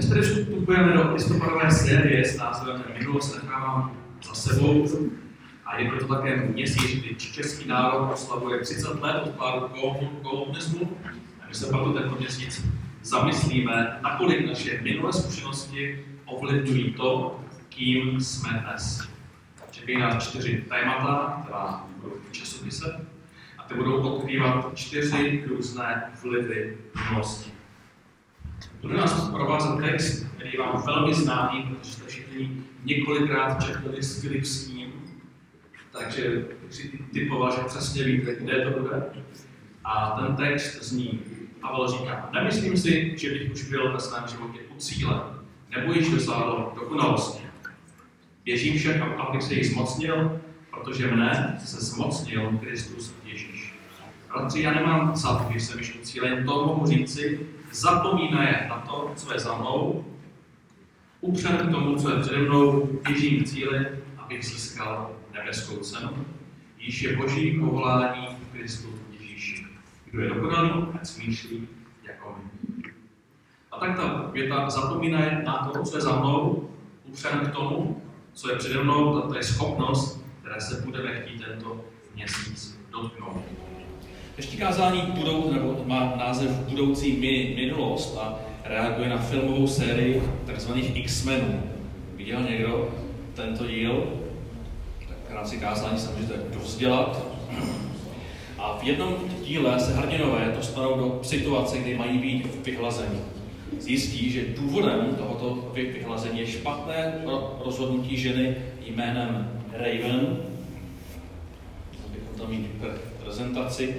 Dnes tedy vstupujeme do listopadové série s názvem Minulost nechávám za sebou a je proto také měsíc, kdy český národ oslavuje 30 let od pádu komunismu a my se proto tento měsíc zamyslíme, nakolik naše minulé zkušenosti ovlivňují to, kým jsme dnes. Čekají nás čtyři témata, která budou v časopise, a ty budou odkrývat čtyři různé vlivy minulosti. Bude nás provázet text, který je vám velmi známý, protože jste všichni několikrát četli s Filipským, takže si typoval, že přesně víte, kde to bude. A ten text zní, Pavel říká, nemyslím si, že bych už byl ve svém životě u cíle, nebo již dosáhl dokonalosti. Běžím však, abych se jí zmocnil, protože mne se zmocnil Kristus Ježíš. Bratři, já nemám za když jsem již u cíle, jen to mohu říci, zapomínaje na to, co je za mnou, upřen k tomu, co je přede mnou, běžím cíli, abych získal nebeskou cenu, již je boží povolání v Kristu Ježíši. Kdo je dokonalý, ať smýšlí jako my. A tak ta věta zapomínaje na to, co je za mnou, upřen k tomu, co je přede mnou, to je schopnost, které se budeme chtít tento měsíc dotknout. Dnešní kázání budou, nebo má název Budoucí minulost a reaguje na filmovou sérii tzv. X-menů. Viděl někdo tento díl? Tak krátce kázání se můžete dozdělat. A v jednom díle se hrdinové dostanou do situace, kdy mají být vyhlazeni. Zjistí, že důvodem tohoto vyhlazení je špatné rozhodnutí ženy jménem Raven, abychom tam mít prezentaci,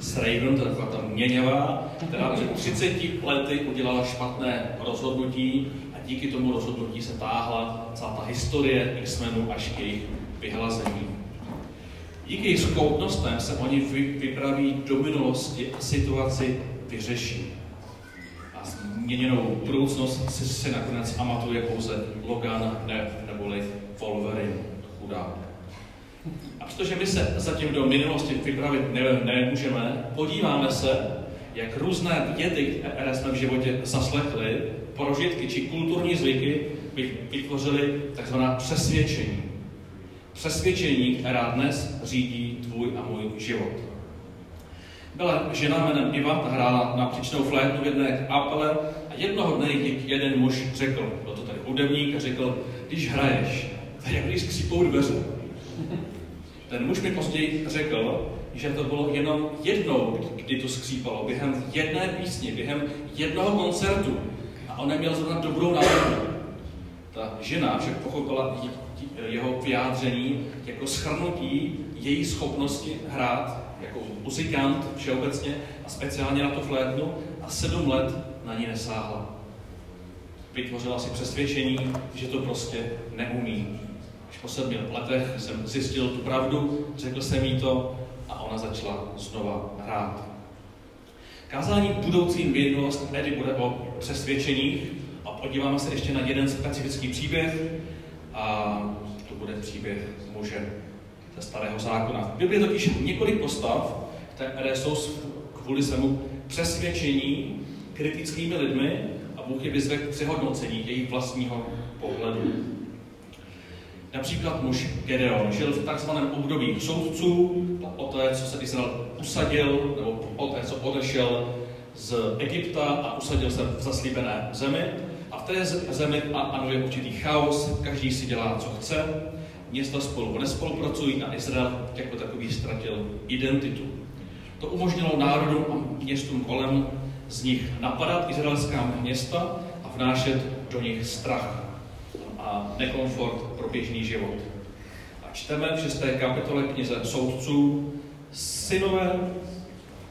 s Raven, to taková ta měňavá, která před 30 lety udělala špatné rozhodnutí a díky tomu rozhodnutí se táhla celá ta historie X-menů až k jejich vyhlazení. Díky jejich schopnostem se oni vypraví do minulosti a situaci vyřeší. A změněnou budoucnost si, si nakonec amatuje pouze Logan ne, neboli Wolverine, chudák. A protože my se zatím do minulosti vypravit ne, nemůžeme, podíváme se, jak různé vědy, které jsme v životě zaslechli, prožitky či kulturní zvyky vytvořily takzvaná přesvědčení. Přesvědčení, která dnes řídí tvůj a můj život. Byla žena jménem Iva, hrála na příčnou flétnu v jedné kapele a jednoho dne jeden muž řekl, byl to tady hudebník, a řekl, když hraješ, tak jak když skřípou dveře. Ten muž mi později řekl, že to bylo jenom jednou, kdy to skřípalo, během jedné písně, během jednoho koncertu. A on neměl zrovna dobrou náladu. Ta žena však pochopila jeho vyjádření jako schrnutí její schopnosti hrát jako muzikant všeobecně a speciálně na to flétnu a sedm let na ní nesáhla. Vytvořila si přesvědčení, že to prostě neumí. Až po sedmi letech jsem zjistil tu pravdu, řekl jsem jí to a ona začala znova hrát. Kázání budoucí minulost tedy bude o přesvědčeních a podíváme se ještě na jeden specifický příběh a to bude příběh muže ze starého zákona. V Biblii totiž několik postav, které jsou kvůli svému přesvědčení kritickými lidmi a Bůh je vyzve k přehodnocení jejich vlastního pohledu. Například muž Gedeon žil v takzvaném období soudců, po té, co se Izrael usadil, nebo po té, co odešel z Egypta a usadil se v zaslíbené zemi. A v té zemi anuje určitý chaos, každý si dělá, co chce, města spolu nespolupracují a Izrael jako takový ztratil identitu. To umožnilo národům a městům kolem z nich napadat izraelská města a vnášet do nich strach a nekomfort pro běžný život. A čteme v 6. kapitole knize soudců, synové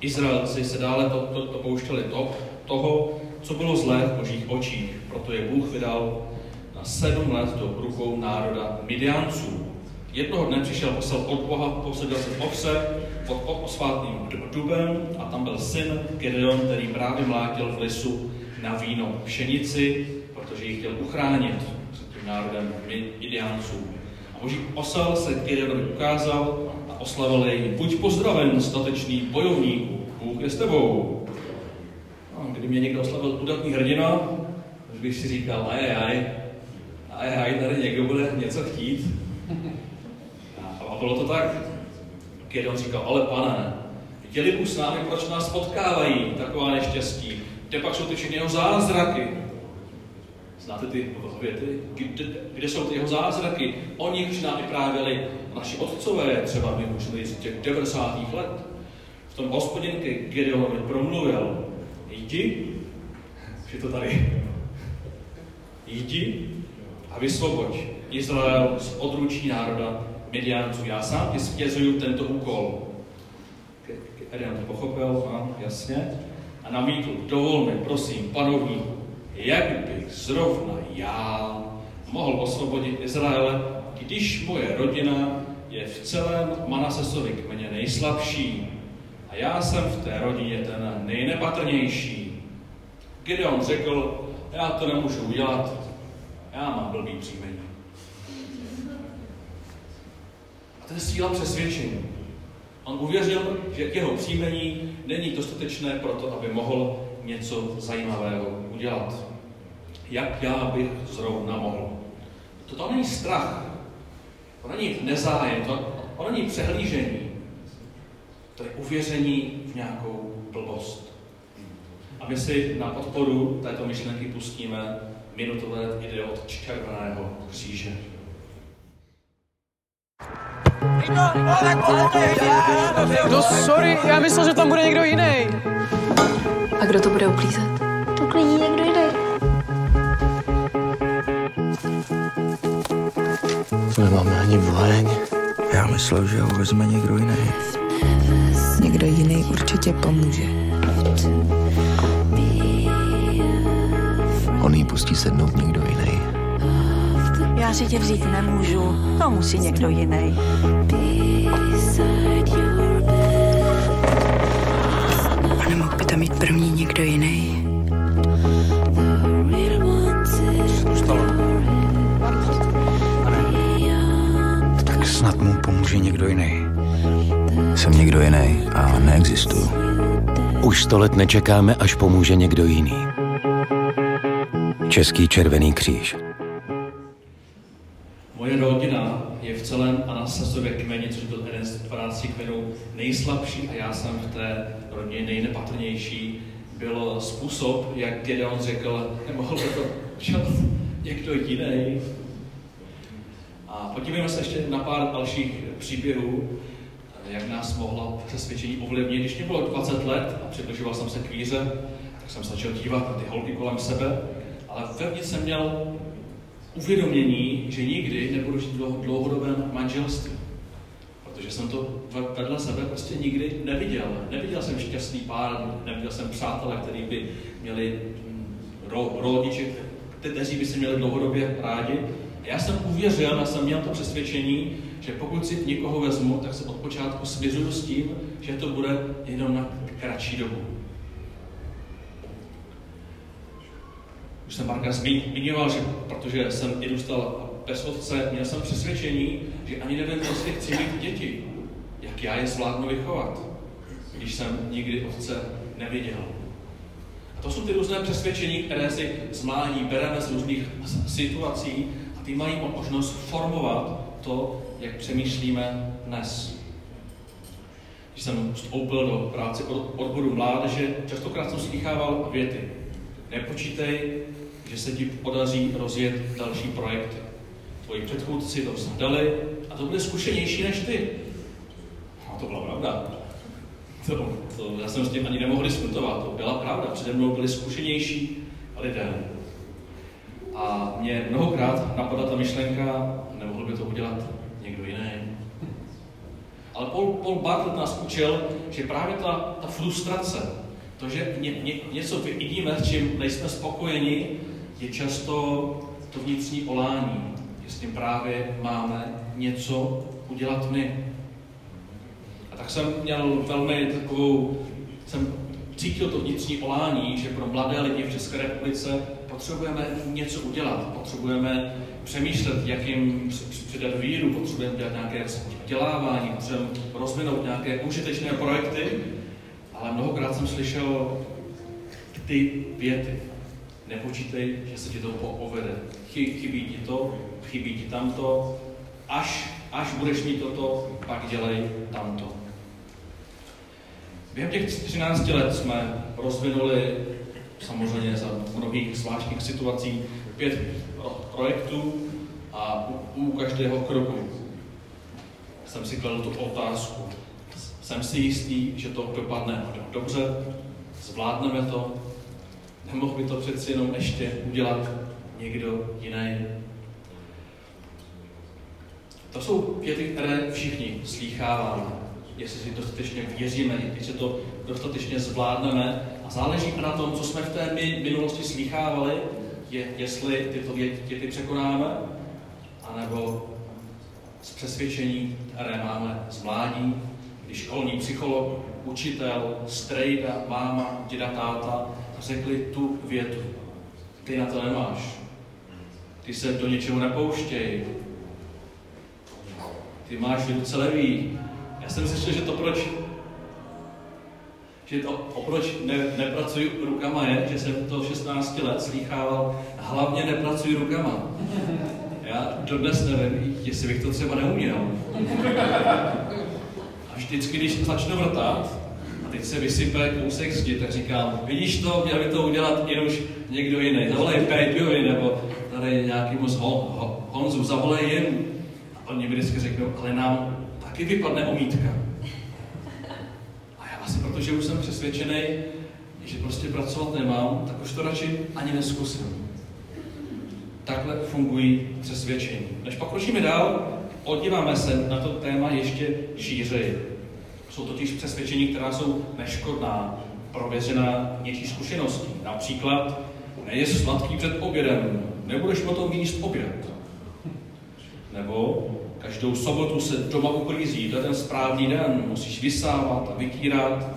Izraelci se dále to, to, to pouštěli to, toho, co bylo zlé v božích očích. Proto je Bůh vydal na sedm let do rukou národa Midianců. Jednoho dne přišel posel od Boha, posadil se v ovse pod posvátným dubem a tam byl syn Gedeon, který právě mlátil v lisu na víno pšenici, protože ji chtěl uchránit národem Midianců. A boží osel se Gideonovi ukázal a oslavil jej, buď pozdraven, statečný bojovník, Bůh je s tebou. A kdy mě někdo oslavil udatný hrdina, už bych si říkal, ajajaj, ajajaj, tady někdo bude něco chtít. A bylo to tak. Gideon říkal, ale pane, viděli Bůh s námi, proč nás potkávají taková neštěstí? Kde pak jsou ty všechny jeho zázraky? Znáte ty věty? Kde, kde jsou ty jeho zázraky? Oni už nám vyprávěli naši otcové, třeba my můžeme z těch 90. let. V tom hospodin ke Gideonovi promluvil, jdi, je to tady, jdi a vysvoboď Izrael z odručí národa Midianců. Já sám ti svěřuju tento úkol. Gideon to pochopil, a jasně, a namítl, dovol mi, prosím, panovníku, jak bych zrovna já mohl osvobodit Izraele, když moje rodina je v celém Manasesovi kmeně nejslabší a já jsem v té rodině ten nejnepatrnější. Gideon řekl, já to nemůžu udělat, já mám blbý příjmení. A to je síla přesvědčení. On uvěřil, že jeho příjmení není dostatečné pro to, aby mohl něco zajímavého udělat. Jak já bych zrovna mohl. To, to není strach, to není nezájem, to, to není přehlížení. To je uvěření v nějakou blbost. A my si na podporu této myšlenky pustíme minutové video od Červeného kříže. No sorry, já myslel, že tam bude někdo jiný. A kdo to bude uklízet? Nemáme ani voleň. Já myslel, že ho vezme někdo jiný. Někdo jiný určitě pomůže. On jí pustí sednout někdo jiný. Já si tě vzít nemůžu, to musí někdo jiný. A nemohl by tam mít první někdo jiný? Snad mu pomůže někdo jiný. Jsem někdo jiný a neexistuju. Už sto let nečekáme, až pomůže někdo jiný. Český červený kříž. Moje rodina je v celém Anastasově kmeni, což byl jeden z 12 kmenů, nejslabší a já jsem v té rodině nejnepatrnější. Byl způsob, jak Gedeon řekl, nemohl by to dělat někdo jiný. A podívejme se ještě na pár dalších příběhů, jak nás mohla přesvědčení ovlivnit. Když mě bylo 20 let a přibližoval jsem se k víře, tak jsem začal dívat na ty holky kolem sebe, ale vevnitř jsem měl uvědomění, že nikdy nebudu žít v dlouhodobém manželství. Protože jsem to vedle sebe prostě nikdy neviděl. Neviděl jsem šťastný pár, neviděl jsem přátelé, kteří by měli mm, ro, rodiče, kteří by se měli dlouhodobě rádi. Já jsem uvěřil, já jsem měl to přesvědčení, že pokud si někoho vezmu, tak se od počátku svěřuju s tím, že to bude jenom na kratší dobu. Už jsem párkrát zmiňoval, že protože jsem vyrůstal bez otce, měl jsem přesvědčení, že ani nevím, jestli chci mít děti. Jak já je zvládnu vychovat, když jsem nikdy otce neviděl. A to jsou ty různé přesvědčení, které si z bereme z různých situací ty mají možnost formovat to, jak přemýšlíme dnes. Když jsem vstoupil do práce odboru mládeže, častokrát jsem slychával věty. Nepočítej, že se ti podaří rozjet další projekty. Tvoji předchůdci to zadali a to byly zkušenější než ty. A to byla pravda. To, to, já jsem s tím ani nemohl diskutovat, to byla pravda. Přede mnou byli zkušenější lidé. A mě mnohokrát napadla ta myšlenka, nemohl by to udělat někdo jiný. Ale Paul, Paul Bartlett nás učil, že právě ta, ta frustrace, to, že ně, ně, něco vidíme, s čím nejsme spokojeni, je často to vnitřní olání, tím právě máme něco udělat my. A tak jsem měl velmi takovou, jsem cítil to vnitřní olání, že pro mladé lidi v České republice potřebujeme něco udělat, potřebujeme přemýšlet, jak jim přidat víru, potřebujeme dělat nějaké vzdělávání, potřebujeme rozvinout nějaké užitečné projekty, ale mnohokrát jsem slyšel ty věty. nepočítej, že se ti to povede. Chybí ti to, chybí ti tamto, až, až budeš mít toto, pak dělej tamto. Během těch 13 let jsme rozvinuli samozřejmě za mnohých zvláštních situací pět projektů a u, u každého kroku jsem si kladl tu otázku. Jsem si jistý, že to dopadne dobře, zvládneme to, nemohl by to přeci jenom ještě udělat někdo jiný. To jsou věty, které všichni slýcháváme, jestli si dostatečně věříme, jestli to dostatečně zvládneme a záleží na tom, co jsme v té minulosti slýchávali, je, jestli tyto věty překonáme, anebo z přesvědčení, které máme z mládí, když školní psycholog, učitel, strejda, máma, děda, táta řekli tu větu. Ty na to nemáš. Ty se do něčeho nepouštěj. Ty máš ruce levý. Já jsem si že to proč že to, proč ne, nepracuji rukama je, že jsem to 16 let slýchával, hlavně nepracuji rukama. Já dodnes nevím, jestli bych to třeba neuměl. A vždycky, když začnu vrtat, a teď se vysype kousek zdi, tak říkám, vidíš to, měl by to udělat i už někdo jiný. Zavolej Péťovi, nebo tady nějakýmu z Honzu, zavolej jim. A oni mi vždycky řeknou, ale nám taky vypadne omítka. A já asi protože už jsem přesvědčený, že prostě pracovat nemám, tak už to radši ani neskusím. Takhle fungují přesvědčení. Než pokročíme dál, podíváme se na to téma ještě šířeji. Jsou totiž přesvědčení, která jsou neškodná, prověřená něčí zkušeností. Například, nejez sladký před obědem, nebudeš potom jíst oběd. Nebo každou sobotu se doma uklízí, to je ten správný den, musíš vysávat a vytírat.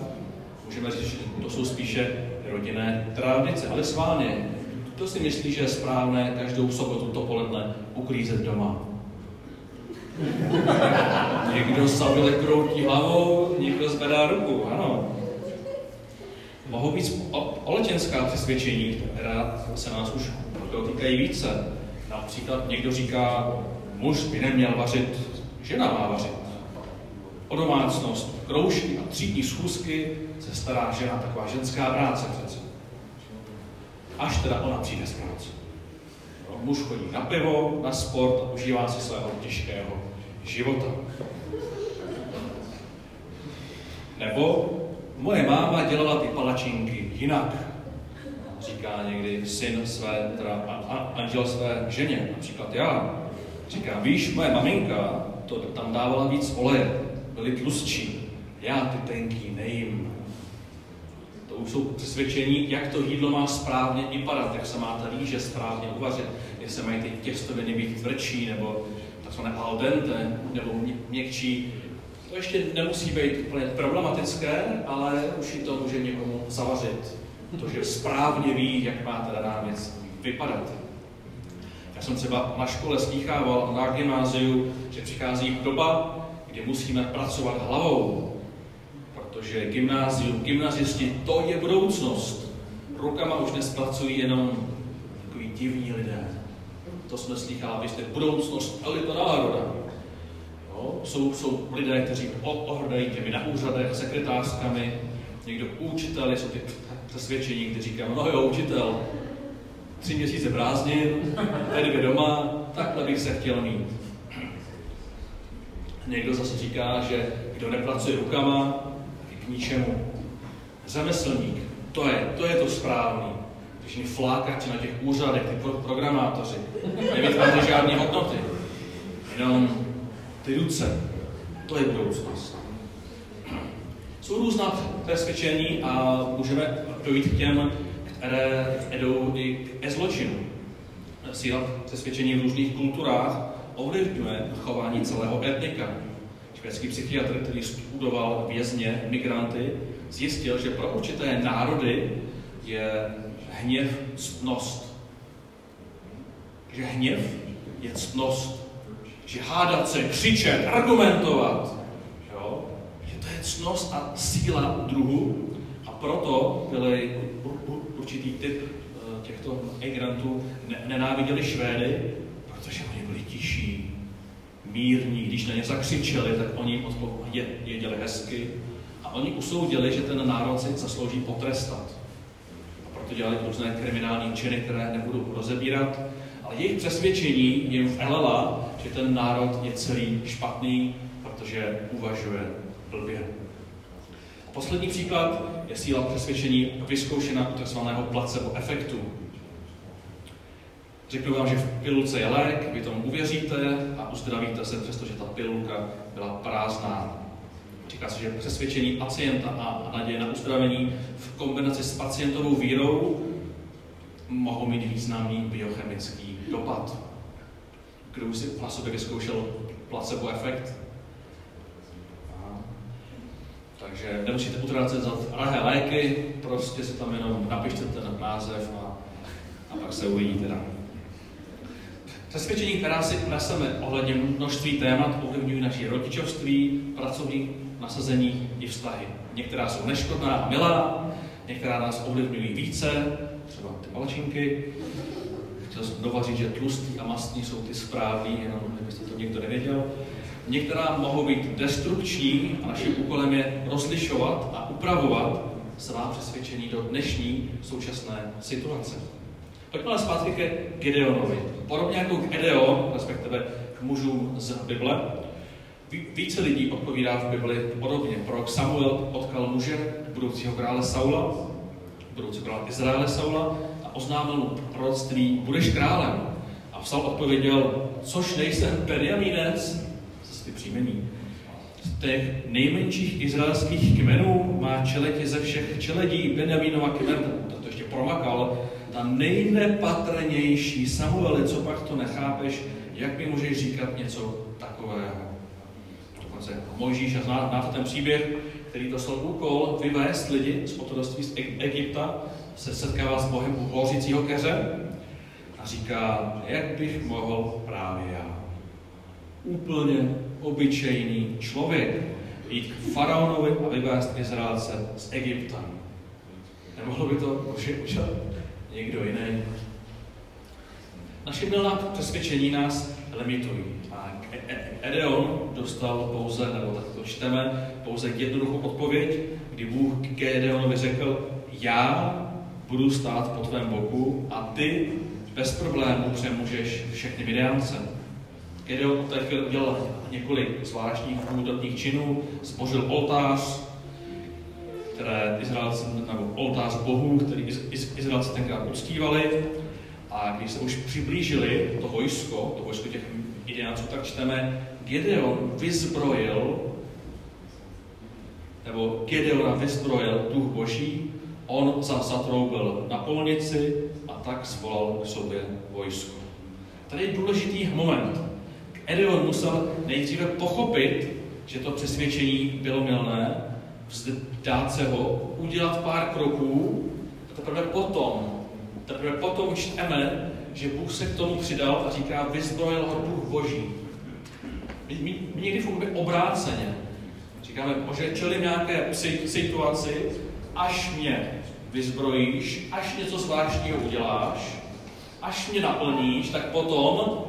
Můžeme říct, že to jsou spíše rodinné tradice, ale sváně, to si myslí, že je správné každou sobotu to poledne uklízet doma. Někdo sabile kroutí hlavou, někdo zvedá ruku, ano. Mohou být olečenská přesvědčení, která se nás už dotýkají více. Například někdo říká, muž by neměl vařit, žena má vařit. O domácnost, kroužky a třídní schůzky se stará žena, taková ženská práce přece až teda ona přijde z práce. No, muž chodí na pivo, na sport a užívá si svého těžkého života. Nebo moje máma dělala ty palačinky jinak, říká někdy syn své, teda anděl své ženě, například já. Říká, víš, moje maminka to tam dávala víc oleje, byly tlustší, já ty tenký nejím už jsou přesvědčení, jak to jídlo má správně vypadat, jak se má ta rýže správně uvařit, jestli mají ty těstoviny být tvrdší, nebo takzvané al dente, nebo měkčí. To ještě nemusí být úplně problematické, ale už i to může někomu zavařit. To, že správně ví, jak má teda dá věc vypadat. Já jsem třeba na škole slýchával na gymnáziu, že přichází doba, kdy musíme pracovat hlavou, protože gymnázium, gymnazisti, to je budoucnost. Rukama už nespracují jenom takový divní lidé. To jsme slychali, vy jste budoucnost elita národa. No, jsou, jsou lidé, kteří ohrdají těmi na úřadech, sekretářkami, někdo učiteli, jsou ty přesvědčení, kteří říkají, no jo, učitel, tři měsíce prázdnin, tady by doma, takhle bych se chtěl mít. Někdo zase říká, že kdo nepracuje rukama, ničemu. Řemeslník, to je, to je to správný. Všichni flákači na těch úřadech, ty pro, programátoři, nevytváří žádné hodnoty. Jenom ty ruce, to je budoucnost. Jsou různá přesvědčení a můžeme dojít k těm, jdou i k zločinu. Síla přesvědčení v různých kulturách ovlivňuje chování celého etnika. Švédský psychiatr, který studoval vězně, migranty, zjistil, že pro určité národy je hněv ctnost. Že hněv je ctnost. Že hádat se, křičet, argumentovat, jo? že to je ctnost a síla druhu a proto byly určitý typ eh, těchto emigrantů ne- nenáviděli Švédy, protože oni byli tiší, mírní, když na ně zakřičeli, tak oni jim odpověděli hezky. A oni usoudili, že ten národ si zaslouží potrestat. A proto dělali různé kriminální činy, které nebudu rozebírat. Ale jejich přesvědčení jim vlela, že ten národ je celý špatný, protože uvažuje blbě. Poslední příklad je síla přesvědčení vyzkoušena u tzv. placebo efektu. Řeknu vám, že v pilulce je lék, vy tomu uvěříte a uzdravíte se, přestože ta pilulka byla prázdná. Říká se, že přesvědčení pacienta a naděje na uzdravení v kombinaci s pacientovou vírou mohou mít významný biochemický dopad. Kdo už si na sobě vyzkoušel placebo efekt? Takže nemusíte utrácet za drahé léky, prostě si tam jenom napište ten název a, a pak se uvidí teda. Přesvědčení, která si neseme ohledně množství témat, ovlivňují naše rodičovství, pracovní nasazení i vztahy. Některá jsou neškodná a milá, některá nás ovlivňují více, třeba ty palčinky. Chtěl jsem znova říct, že tlustý a mastný jsou ty správný, jenom kdybyste to někdo nevěděl. Některá mohou být destrukční a naším úkolem je rozlišovat a upravovat svá přesvědčení do dnešní současné situace. Pojďme ale zpátky ke Gideonovi. Podobně jako k Edeon, respektive k mužům z Bible, více lidí odpovídá v Bibli podobně. Prorok Samuel potkal muže, budoucího krále Saula, budoucího krále Izraele Saula a oznámil mu proroctví, budeš králem. A Saul odpověděl, což nejsem Benjamínec, zase ty příjmení. Z těch nejmenších izraelských kmenů má čeletě ze všech čeledí Benjamínova kmen, to, ještě promakal, ta nejnepatrnější Samueli, co pak to nechápeš, jak mi můžeš říkat něco takového. Dokonce Mojžíš, a znáte ten příběh, který dostal úkol vyvést lidi z otroctví z Egypta, se setkává s Bohem u hořícího keře a říká, jak bych mohl právě já, úplně obyčejný člověk, jít k faraonovi a vyvést Izraelce z Egypta. Nemohlo by to udělat někdo jiný. Naše milná přesvědčení nás limitují. A Edeon dostal pouze, nebo tak to čteme, pouze jednoduchou odpověď, kdy Bůh k Edeonovi řekl, já budu stát po tvém boku a ty bez problémů přemůžeš všechny Midiance. Gedeon v té chvíli udělal několik zvláštních průdobních činů, zbořil oltář, které Izraelci, nebo oltář bohů, který Izraelci tenkrát uctívali. A když se už přiblížili to vojsko, to vojsko těch Midianců, tak čteme, Gedeon vyzbrojil, nebo Gedeona vyzbrojil duch boží, on zatroubil na polnici a tak zvolal k sobě vojsko. Tady je důležitý moment. Edeon musel nejdříve pochopit, že to přesvědčení bylo milné, vzdát se ho, udělat pár kroků a teprve potom, teprve potom čteme, že Bůh se k tomu přidal a říká, vyzbrojil ho duch boží. My, my, my někdy fungujeme obráceně. Říkáme, že čelím nějaké situaci, až mě vyzbrojíš, až něco zvláštního uděláš, až mě naplníš, tak potom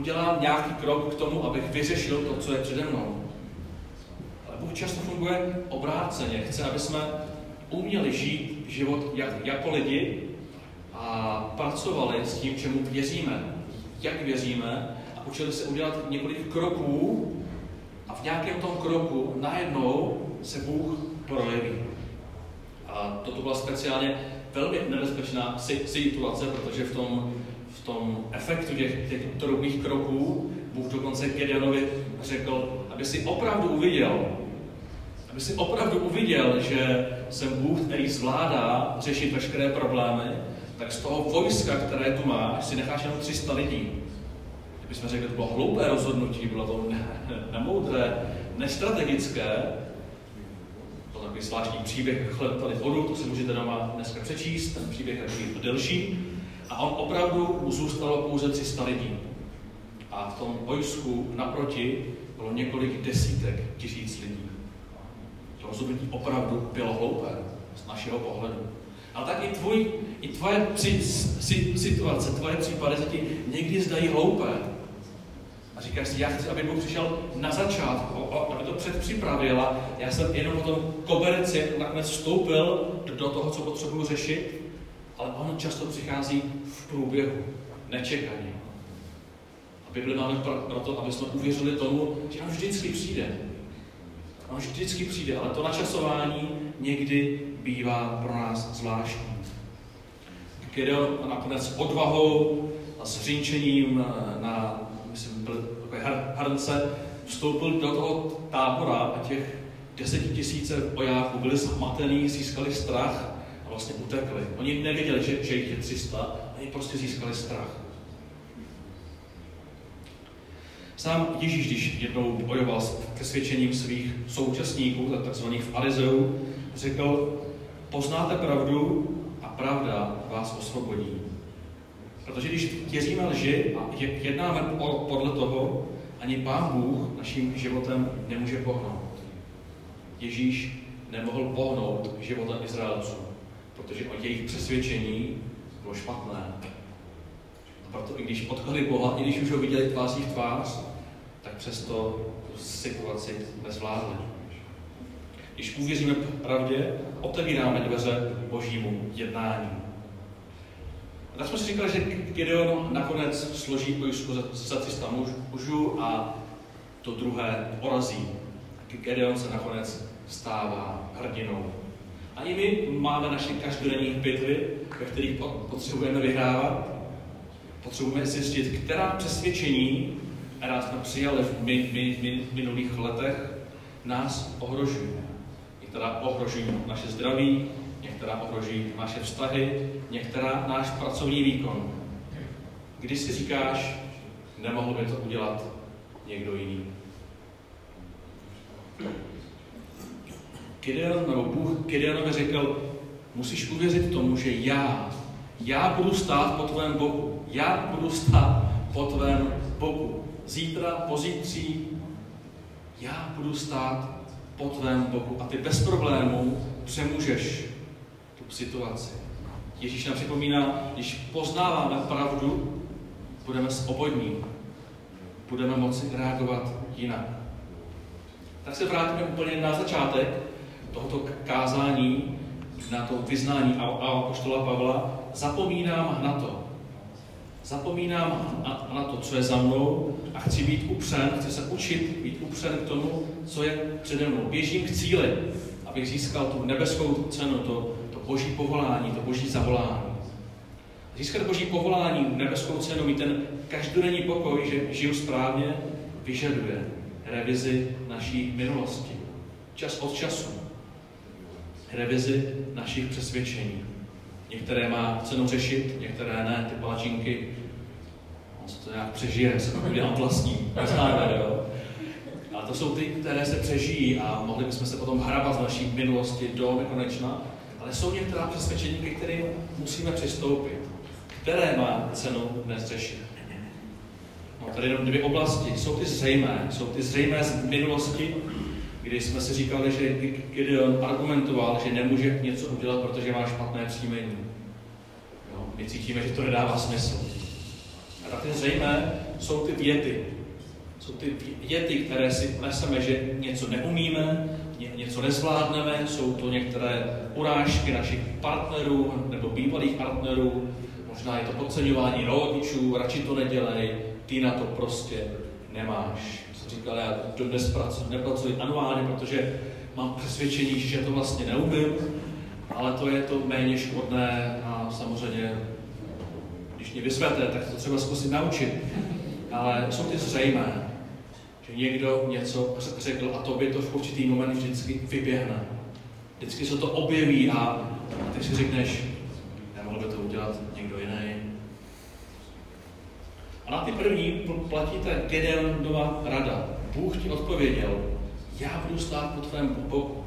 udělám nějaký krok k tomu, abych vyřešil to, co je přede mnou. Ale Bůh často funguje obráceně. Chce, aby jsme uměli žít život jak, jako lidi a pracovali s tím, čemu věříme, jak věříme a učili se udělat několik kroků a v nějakém tom kroku najednou se Bůh projeví. A toto byla speciálně velmi nebezpečná situace, protože v tom, v tom efektu těch, těch drobných kroků Bůh dokonce Gedeonovi řekl, aby si opravdu uviděl, aby si opravdu uviděl, že jsem Bůh, který zvládá řešit veškeré problémy, tak z toho vojska, které tu máš, si necháš jenom 300 lidí. Kdybychom řekli, to bylo hloupé rozhodnutí, bylo to nemoudré, nestrategické, takový zvláštní příběh tady vodu, to si můžete doma dneska přečíst, ten příběh je takový delší. A on opravdu mu zůstalo pouze 300 lidí. A v tom vojsku naproti bylo několik desítek tisíc lidí. To rozhodnutí opravdu bylo hloupé z našeho pohledu. A tak i, tvůj, i tvoje při, si, situace, tvoje případy se ti někdy zdají hloupé. A říkáš si, já chci, aby Bůh přišel na začátku, aby to předpřipravil a já jsem jenom po tom koberci nakonec vstoupil do toho, co potřebuju řešit, ale on často přichází v průběhu, nečekaně. A Bibli máme proto, aby jsme uvěřili tomu, že on vždycky přijde. On vždycky přijde, ale to načasování někdy bývá pro nás zvláštní. Gideon nakonec odvahou a zřínčením na, myslím, byl takové hrnce, vstoupil do toho tábora a těch desetitisíce vojáků byli zmatený, získali strach vlastně utekli. Oni nevěděli, že, že jich je 300, oni prostě získali strach. Sám Ježíš, když jednou bojoval s přesvědčením svých současníků, takzvaných farizeu, řekl, poznáte pravdu a pravda vás osvobodí. Protože když věříme lži a jednáme podle toho, ani Pán Bůh naším životem nemůže pohnout. Ježíš nemohl pohnout životem Izraelců, protože o jejich přesvědčení bylo špatné. A proto i když potkali Boha, i když už ho viděli tváří v tvář, tak přesto tu situaci nezvládli. Když uvěříme pravdě, otevíráme dveře božímu jednání. A tak jsme si říkali, že Gideon nakonec složí vojsko za 300 mužů a to druhé porazí. Gideon se nakonec stává hrdinou. A i my máme naše každodenní bitvy, ve kterých potřebujeme vyhrávat. Potřebujeme zjistit, která přesvědčení, která jsme přijali v minulých letech, nás ohrožují některá ohrožují naše zdraví, některá ohrožují naše vztahy, některá náš pracovní výkon. Když si říkáš, nemohl by to udělat někdo jiný. Gideon, nebo Bůh Gideonovi řekl, musíš uvěřit tomu, že já, já budu stát po tvém boku. Já budu stát po tvém boku. Zítra, pozítří, já budu stát po tvém boku a ty bez problémů přemůžeš tu situaci. Ježíš nám připomíná, když poznáváme pravdu, budeme svobodní, budeme moci reagovat jinak. Tak se vrátíme úplně na začátek tohoto kázání, na to vyznání a apoštola Pavla. Zapomínám na to, Zapomínám na, na to, co je za mnou a chci být upřen, chci se učit být upřen k tomu, co je přede mnou. Běžím k cíli, abych získal tu nebeskou cenu, to, to boží povolání, to boží zavolání. Získat boží povolání, nebeskou cenu, mít ten každodenní pokoj, že žiju správně, vyžaduje revizi naší minulosti. Čas od času. Revizi našich přesvědčení. Některé má cenu řešit, některé ne, ty palačinky. On se to nějak přežije, se to udělám vlastní, neznáme, jo. A to jsou ty, které se přežijí a mohli bychom se potom hrabat z naší minulosti do nekonečna, ale jsou některá přesvědčení, ke kterým musíme přistoupit. Které má cenu dnes řešit? No, tady jenom dvě oblasti. Jsou ty zřejmé. Jsou ty zřejmé z minulosti, kdy jsme si říkali, že Gideon argumentoval, že nemůže něco udělat, protože má špatné příjmení. Jo? My cítíme, že to nedává smysl. A ty zřejmé jsou ty věty. Jsou ty věty, které si neseme, že něco neumíme, něco nezvládneme, jsou to některé urážky našich partnerů nebo bývalých partnerů, možná je to podceňování rodičů, radši to nedělej, ty na to prostě nemáš říkal, já dnes pracuji, nepracuji anuálně, protože mám přesvědčení, že to vlastně neumím, ale to je to méně škodné a samozřejmě, když mě vyzvete, tak to třeba zkusit naučit. Ale jsou ty zřejmé, že někdo něco řekl a tobě to v určitý moment vždycky vyběhne. Vždycky se to objeví a ty si řekneš, nemohl by to udělat někdo jiný, a na ty první platí ta Gedeonova rada. Bůh ti odpověděl, já budu stát po tvém boku.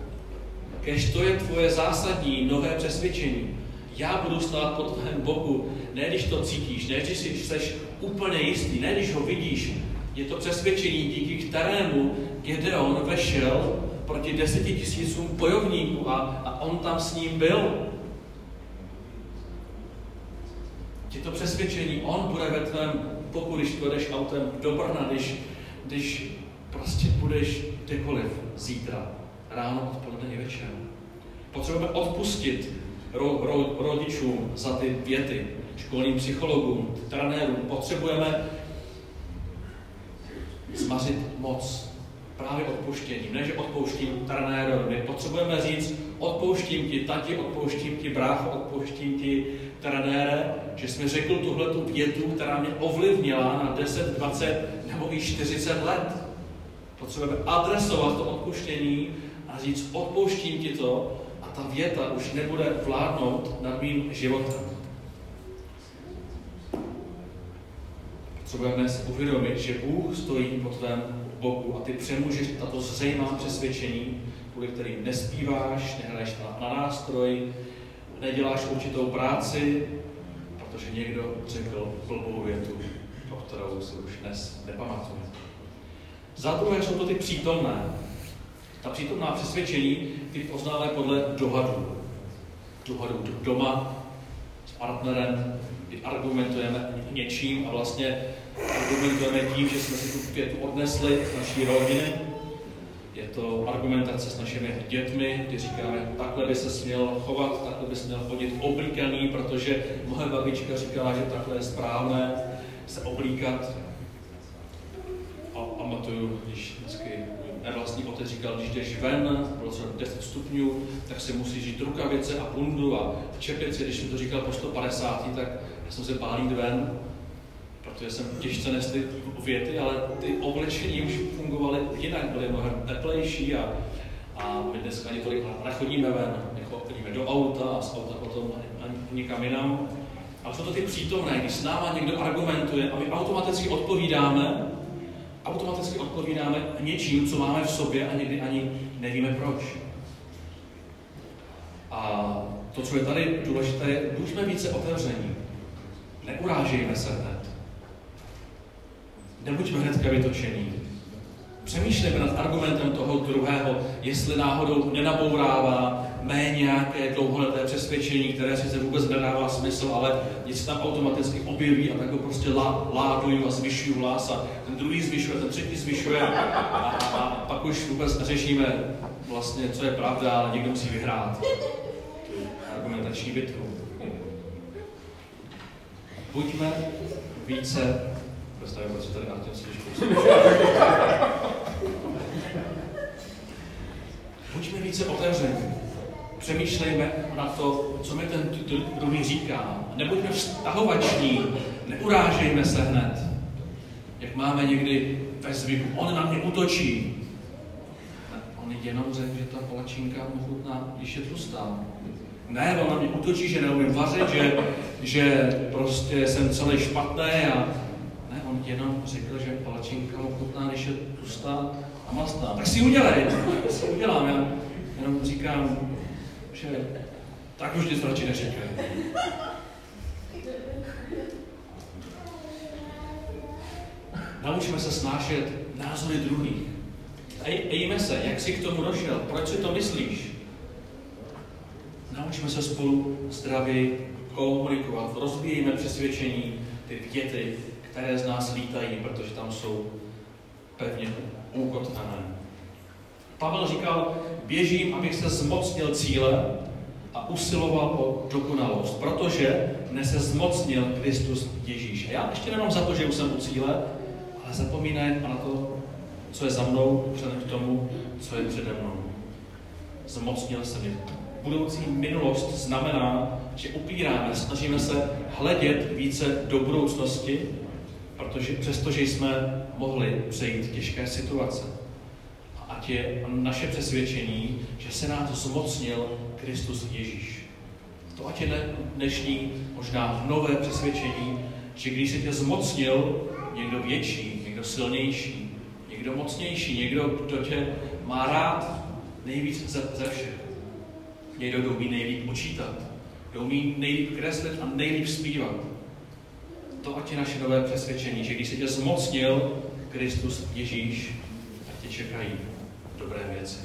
Kež to je tvoje zásadní nové přesvědčení. Já budu stát po tvém boku, ne když to cítíš, ne když jsi úplně jistý, ne když ho vidíš. Je to přesvědčení, díky kterému Gedeon vešel proti deseti tisícům bojovníků a, a on tam s ním byl. Je to přesvědčení, on bude ve tvém boku, když jdeš autem do Brna, když, když prostě budeš kdekoliv zítra, ráno, odpoledne i večer. Potřebujeme odpustit ro, ro, rodičům za ty věty, školním psychologům, trenérům. Potřebujeme zmařit moc právě odpuštěním. Ne, že odpouštím trenérovi. Potřebujeme říct, odpouštím ti tati, odpouštím ti brácho, odpouštím ti trenére, že jsme řekl tuhle tu větu, která mě ovlivnila na 10, 20 nebo i 40 let. Potřebujeme adresovat to odpuštění a říct, odpouštím ti to a ta věta už nebude vládnout nad mým životem. Potřebujeme si uvědomit, že Bůh stojí po tvém boku a ty přemůžeš tato zřejmá přesvědčení, kvůli kterým nespíváš, nehraješ na, nástroj, neděláš určitou práci, protože někdo řekl blbou větu, o kterou si už dnes nepamatuje. Za druhé jsou to ty přítomné. Ta přítomná přesvědčení, ty poznáme podle dohadu. Dohadu doma s partnerem, kdy argumentujeme něčím a vlastně argumentujeme tím, že jsme si tu větu odnesli z naší rodiny. To argumentace s našimi dětmi, kdy říkáme, takhle by se směl chovat, takhle by se měl chodit oblíkaný, protože moje babička říkala, že takhle je správné se oblíkat. A pamatuju, když vždycky vlastní otec říkal, když jdeš ven, bylo třeba 10 stupňů, tak si musíš žít rukavice a bundu a čepici. Když mi to říkal po 150, tak já jsem se bál ven, protože jsem těžce nesl věty, ale ty oblečení už fungovaly jinak, byly mnohem teplejší a, a my dneska ani tolik nechodíme ven, chodíme do auta a z auta potom ani nikam jinam. Ale jsou to ty přítomné, když s náma někdo argumentuje a my automaticky odpovídáme, automaticky odpovídáme něčím, co máme v sobě a někdy ani nevíme proč. A to, co je tady důležité, je, buďme více otevření. Neurážejme se hned. Nebuďme hnedka vytočení. Přemýšlejme nad argumentem toho druhého, jestli náhodou nenabourává mé nějaké dlouholeté přesvědčení, které sice vůbec nedává smysl, ale nic tam automaticky objeví a tak ho prostě lá, láduju a zvyšuju hlas a ten druhý zvyšuje, ten třetí zvyšuje a, a, a pak už vůbec neřešíme vlastně, co je pravda, ale někdo musí vyhrát argumentační bitvu. Buďme více Představím, proč tady Artem sedíš Buďme více otevření. Přemýšlejme na to, co mi ten druhý říká. Nebuďme vztahovační, neurážejme se hned. Jak máme někdy ve zvyku, on na mě útočí. On jenom řekl, že ta palačinka mu chutná, když je tlustá. Ne, on na mě útočí, že neumím vařit, že, že prostě jsem celý špatný a on jenom řekl, že palačinka mu chutná, když je tlustá a mastná. Tak si udělej, tak si udělám. Já jenom říkám, že tak už nic radši neříkej. Naučíme se snášet názory druhých. Ejme se, jak jsi k tomu došel, proč si to myslíš? Naučíme se spolu zdravě komunikovat, rozvíjíme přesvědčení, ty věty, které z nás lítají, protože tam jsou pevně ukotvené. Pavel říkal, běžím, abych se zmocnil cíle a usiloval o dokonalost, protože mne se zmocnil Kristus Ježíš. A já ještě nemám za to, že už jsem u cíle, ale zapomínám na to, co je za mnou, vzhledem k tomu, co je přede mnou. Zmocnil se mě. Budoucí minulost znamená, že upíráme, snažíme se hledět více do budoucnosti, protože přestože jsme mohli přejít těžké situace. Ať je naše přesvědčení, že se nás zmocnil Kristus Ježíš. To ať je dnešní možná nové přesvědčení, že když se tě zmocnil někdo větší, někdo silnější, někdo mocnější, někdo, kdo tě má rád nejvíc ze, ze všech. Někdo, kdo umí nejlíp počítat, kdo umí nejlíp kreslit a nejlíp zpívat, to ať je naše nové přesvědčení, že když se tě zmocnil Kristus Ježíš, tak tě čekají dobré věci.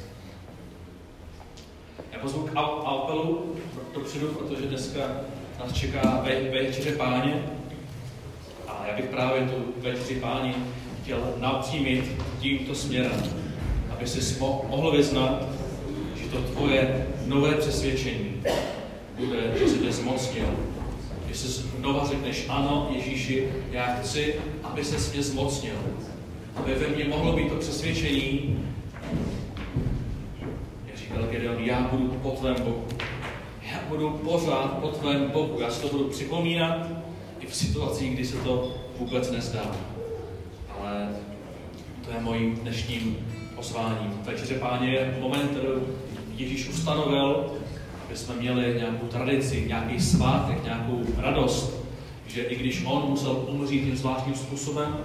Já pozvu k apelu dopředu, protože dneska nás čeká ve, večeře páně. A já bych právě tu večeři páni chtěl napřímit tímto směrem, aby si mohl vyznat, že to tvoje nové přesvědčení bude, že se tě zmocnil. Si znova řekneš, ano, Ježíši, já chci, aby se mě zmocnil. Aby ve mně mohlo být to přesvědčení, jak říkal Gedeon, já budu po tvém Bohu. Já budu pořád po tvém Bohu. Já si to budu připomínat i v situacích, kdy se to vůbec nezdá. Ale to je mojím dnešním pozváním. Večeře páně moment, který Ježíš ustanovil, aby jsme měli nějakou tradici, nějaký svátek, nějakou radost, že i když on musel umřít tím zvláštním způsobem,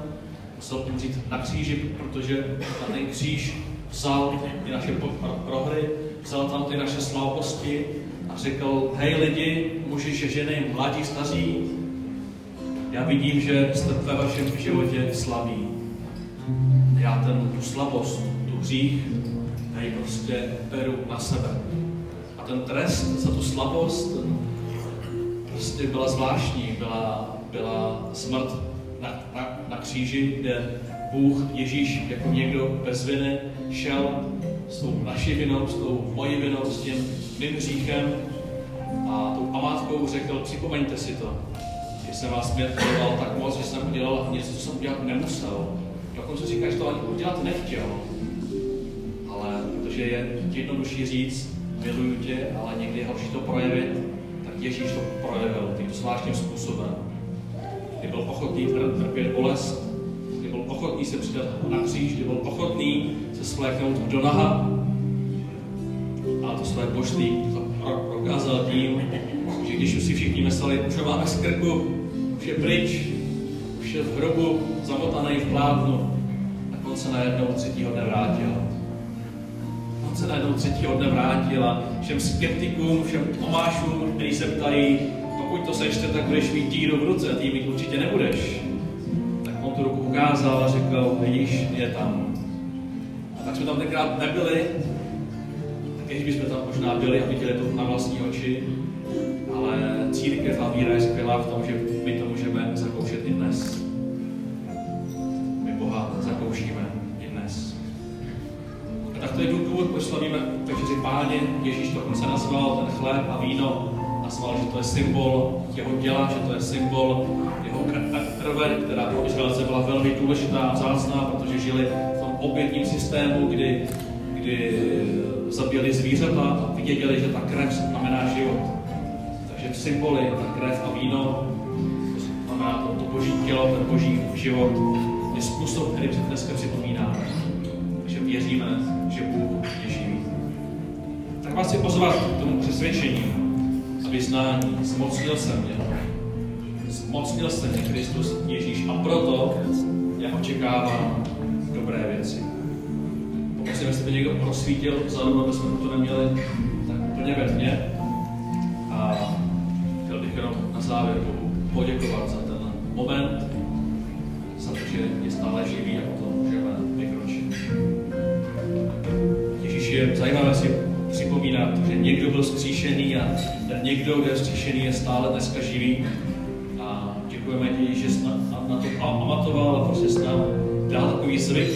musel umřít na kříži, protože na ten kříž vzal ty naše prohry, vzal tam ty naše slabosti a řekl, hej lidi, muži, ženy, mladí, staří, já vidím, že jste ve vašem životě slabí. Já ten, tu slabost, tu hřích, hej, prostě beru na sebe. Ten trest za tu slabost prostě byla zvláštní, byla, byla smrt na, na, na kříži, kde Bůh, Ježíš, jako někdo bez viny, šel s tou naší vinou, s tou mojí vinou, s tím mým hříchem a tou památkou řekl, připomeňte si to, že jsem vás miloval tak moc, že jsem udělal něco, co jsem udělat nemusel. Dokonce říká, že to ani udělat nechtěl. Ale protože je jednodušší říct, miluju tě, ale někdy je horší to projevit, tak Ježíš to projevil tímto zvláštním způsobem. Kdy byl ochotný trpět bolest, kdy byl ochotný se přidat na kříž, kdy byl ochotný se svléknout do naha a to své božství prokázal tím, že když už si všichni mysleli, už ho máme z krku, už je pryč, už je v hrobu, zamotaný v plátnu, tak on se najednou třetího dne vrátil. Se najednou třetího dne vrátil a všem skeptikům, všem tomášům, kteří se ptají, pokud to sečte, tak budeš mít díru v ruce, ty mít určitě nebudeš. Tak on tu ruku ukázal a řekl, vidíš, je tam. A tak jsme tam tenkrát nebyli, tak když bychom tam možná byli a viděli to na vlastní oči, ale církev a víra je skvělá v tom, že my to můžeme zakoušet i dnes. My Boha zakoušíme to je důvod, proč slavíme večeři páně. Ježíš dokonce nazval ten chléb a víno, nazval, že to je symbol jeho těla, že to je symbol jeho krve, která pro Izraelce byla velmi důležitá a vzácná, protože žili v tom obětním systému, kdy, kdy zabili zvířata a věděli, že ta krev znamená život. Takže symboly, ta krev a víno, to znamená to, to boží tělo, ten boží život, je způsob, který dneska připomínáme. Věříme, že Bůh je živý. Tak vás chci pozvat k tomu přesvědčení a vyznání. Zmocnil se mě. Zmocnil se mě Kristus Ježíš a proto já očekávám dobré věci. Pokusím, jestli by někdo prosvítil vzadu, aby jsme to neměli tak úplně ve tmě. A chtěl bych jenom na závěr Bohu poděkovat za ten moment, za to, že je stále živý a byl zkříšený a ten někdo, kdo je zkříšený, je stále dneska živý. A děkujeme ti, že jsi na, na, na to pamatoval a prostě jsi nám dal takový zvyk,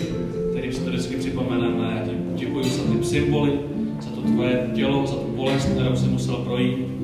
kterým si to vždycky připomeneme. Děkuji za ty symboly, za to tvoje tělo, za tu bolest, kterou jsi musel projít.